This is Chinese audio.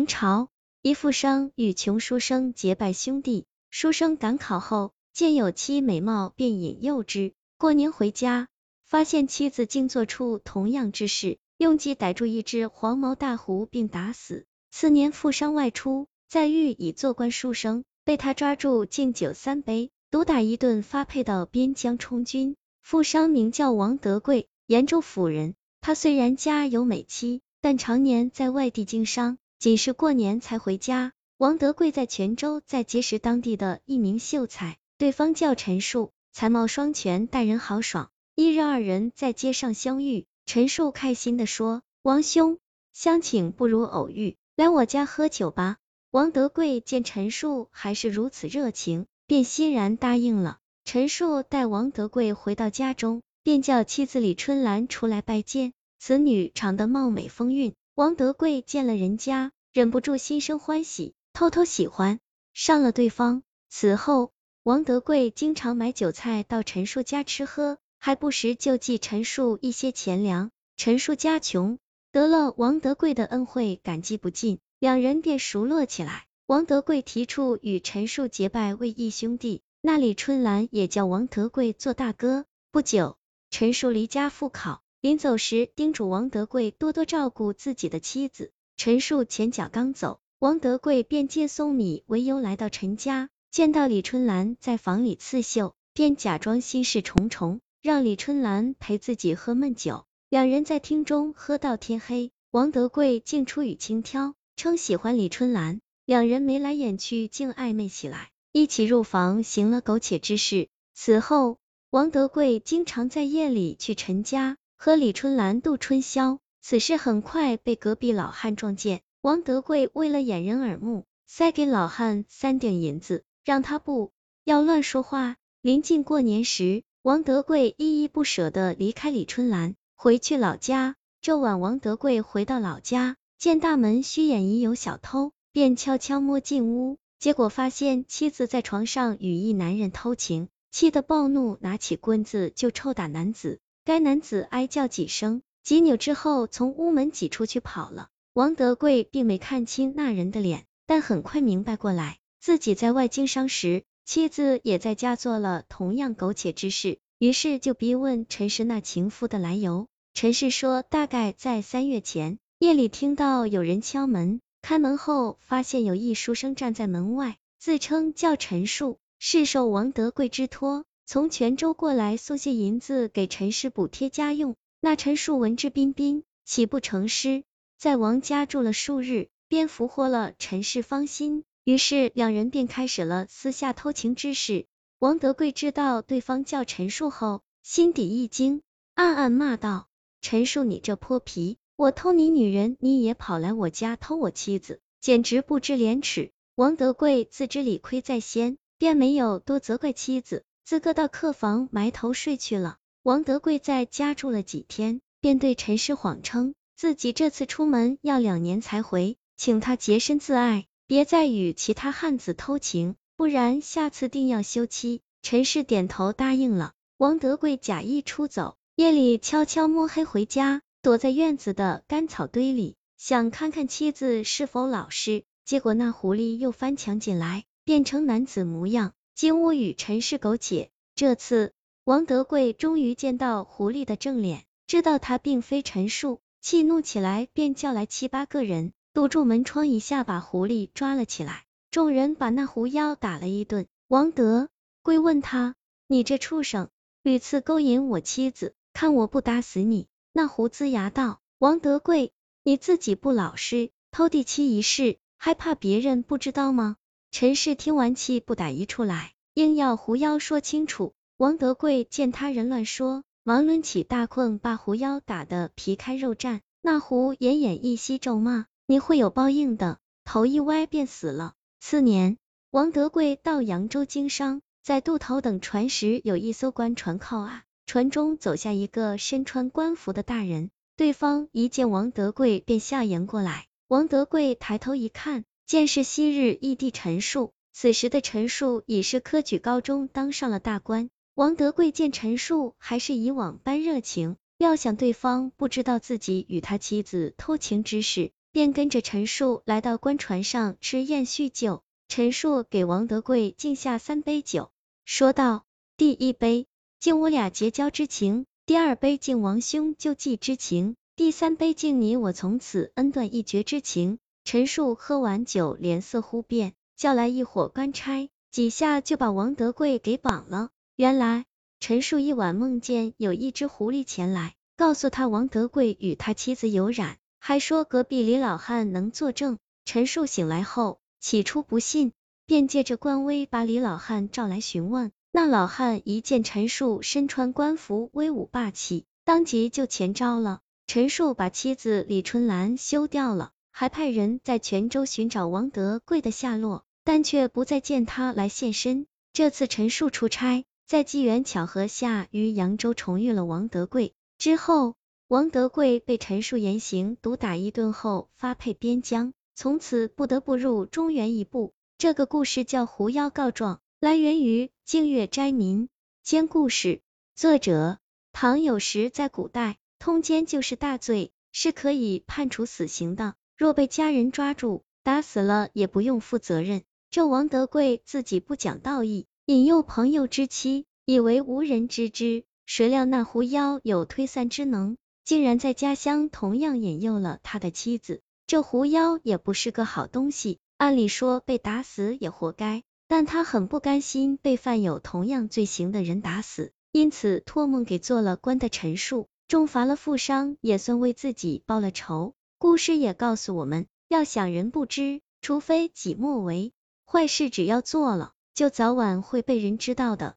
明朝，一富商与穷书生结拜兄弟。书生赶考后，见有妻美貌，便引诱之。过年回家，发现妻子竟做出同样之事，用计逮住一只黄毛大狐，并打死。次年，富商外出，在狱以做官书生，被他抓住，敬酒三杯，毒打一顿，发配到边疆充军。富商名叫王德贵，延州府人。他虽然家有美妻，但常年在外地经商。仅是过年才回家。王德贵在泉州再结识当地的一名秀才，对方叫陈树，才貌双全，待人豪爽。一日二人在街上相遇，陈树开心的说：“王兄，相请不如偶遇，来我家喝酒吧。”王德贵见陈树还是如此热情，便欣然答应了。陈树带王德贵回到家中，便叫妻子李春兰出来拜见。此女长得貌美风韵。王德贵见了人家，忍不住心生欢喜，偷偷喜欢上了对方。此后，王德贵经常买酒菜到陈树家吃喝，还不时救济陈树一些钱粮。陈树家穷，得了王德贵的恩惠，感激不尽，两人便熟络起来。王德贵提出与陈树结拜为义兄弟，那李春兰也叫王德贵做大哥。不久，陈树离家赴考。临走时，叮嘱王德贵多多照顾自己的妻子。陈树前脚刚走，王德贵便借送米为由来到陈家，见到李春兰在房里刺绣，便假装心事重重，让李春兰陪自己喝闷酒。两人在厅中喝到天黑，王德贵竟出语轻佻，称喜欢李春兰，两人眉来眼去，竟暧昧起来，一起入房行了苟且之事。此后，王德贵经常在夜里去陈家。和李春兰度春宵，此事很快被隔壁老汉撞见。王德贵为了掩人耳目，塞给老汉三锭银子，让他不要乱说话。临近过年时，王德贵依依不舍的离开李春兰，回去老家。这晚，王德贵回到老家，见大门虚掩已有小偷，便悄悄摸进屋，结果发现妻子在床上与一男人偷情，气得暴怒，拿起棍子就抽打男子。该男子哀叫几声，几扭之后从屋门挤出去跑了。王德贵并没看清那人的脸，但很快明白过来，自己在外经商时，妻子也在家做了同样苟且之事，于是就逼问陈氏那情妇的来由。陈氏说，大概在三月前，夜里听到有人敲门，开门后发现有一书生站在门外，自称叫陈树，是受王德贵之托。从泉州过来送些银子给陈氏补贴家用，那陈树文质彬彬，岂不成诗？在王家住了数日，便俘获了陈氏芳心，于是两人便开始了私下偷情之事。王德贵知道对方叫陈树后，心底一惊，暗暗骂道：“陈树，你这泼皮！我偷你女人，你也跑来我家偷我妻子，简直不知廉耻！”王德贵自知理亏在先，便没有多责怪妻子。自个到客房埋头睡去了。王德贵在家住了几天，便对陈氏谎称自己这次出门要两年才回，请他洁身自爱，别再与其他汉子偷情，不然下次定要休妻。陈氏点头答应了。王德贵假意出走，夜里悄悄摸黑回家，躲在院子的干草堆里，想看看妻子是否老实。结果那狐狸又翻墙进来，变成男子模样。金屋与陈氏苟且，这次王德贵终于见到狐狸的正脸，知道他并非陈树，气怒起来，便叫来七八个人，堵住门窗，一下把狐狸抓了起来。众人把那狐妖打了一顿。王德贵问他：“你这畜生，屡次勾引我妻子，看我不打死你！”那狐龇牙道：“王德贵，你自己不老实，偷地妻一事，还怕别人不知道吗？”陈氏听完，气不打一处来，硬要狐妖说清楚。王德贵见他人乱说，忙抡起大棍，把狐妖打得皮开肉绽。那狐奄奄一息，咒骂：“你会有报应的！”头一歪，便死了。次年，王德贵到扬州经商，在渡头等船时，有一艘官船靠岸，船中走下一个身穿官服的大人，对方一见王德贵，便下言过来。王德贵抬头一看。见是昔日义弟陈树，此时的陈树已是科举高中当上了大官。王德贵见陈树还是以往般热情，料想对方不知道自己与他妻子偷情之事，便跟着陈数来到官船上吃宴叙酒。陈数给王德贵敬下三杯酒，说道：“第一杯敬我俩结交之情，第二杯敬王兄救济之情，第三杯敬你我从此恩断义绝之情。”陈树喝完酒，脸色忽变，叫来一伙官差，几下就把王德贵给绑了。原来陈树一晚梦见有一只狐狸前来，告诉他王德贵与他妻子有染，还说隔壁李老汉能作证。陈树醒来后。起初不信，便借着官威把李老汉召来询问。那老汉一见陈树身穿官服，威武霸气，当即就前招了。陈树把妻子李春兰休掉了，还派人在泉州寻找王德贵的下落，但却不再见他来现身。这次陈树出差，在机缘巧合下于扬州重遇了王德贵。之后，王德贵被陈树严刑毒打一顿后，发配边疆。从此不得不入中原一步。这个故事叫狐妖告状，来源于《净月斋民间故事》，作者唐有时。在古代，通奸就是大罪，是可以判处死刑的。若被家人抓住，打死了也不用负责任。这王德贵自己不讲道义，引诱朋友之妻，以为无人知之。谁料那狐妖有推散之能，竟然在家乡同样引诱了他的妻子。这狐妖也不是个好东西，按理说被打死也活该，但他很不甘心被犯有同样罪行的人打死，因此托梦给做了官的陈述，重罚了富商，也算为自己报了仇。故事也告诉我们，要想人不知，除非己莫为，坏事只要做了，就早晚会被人知道的。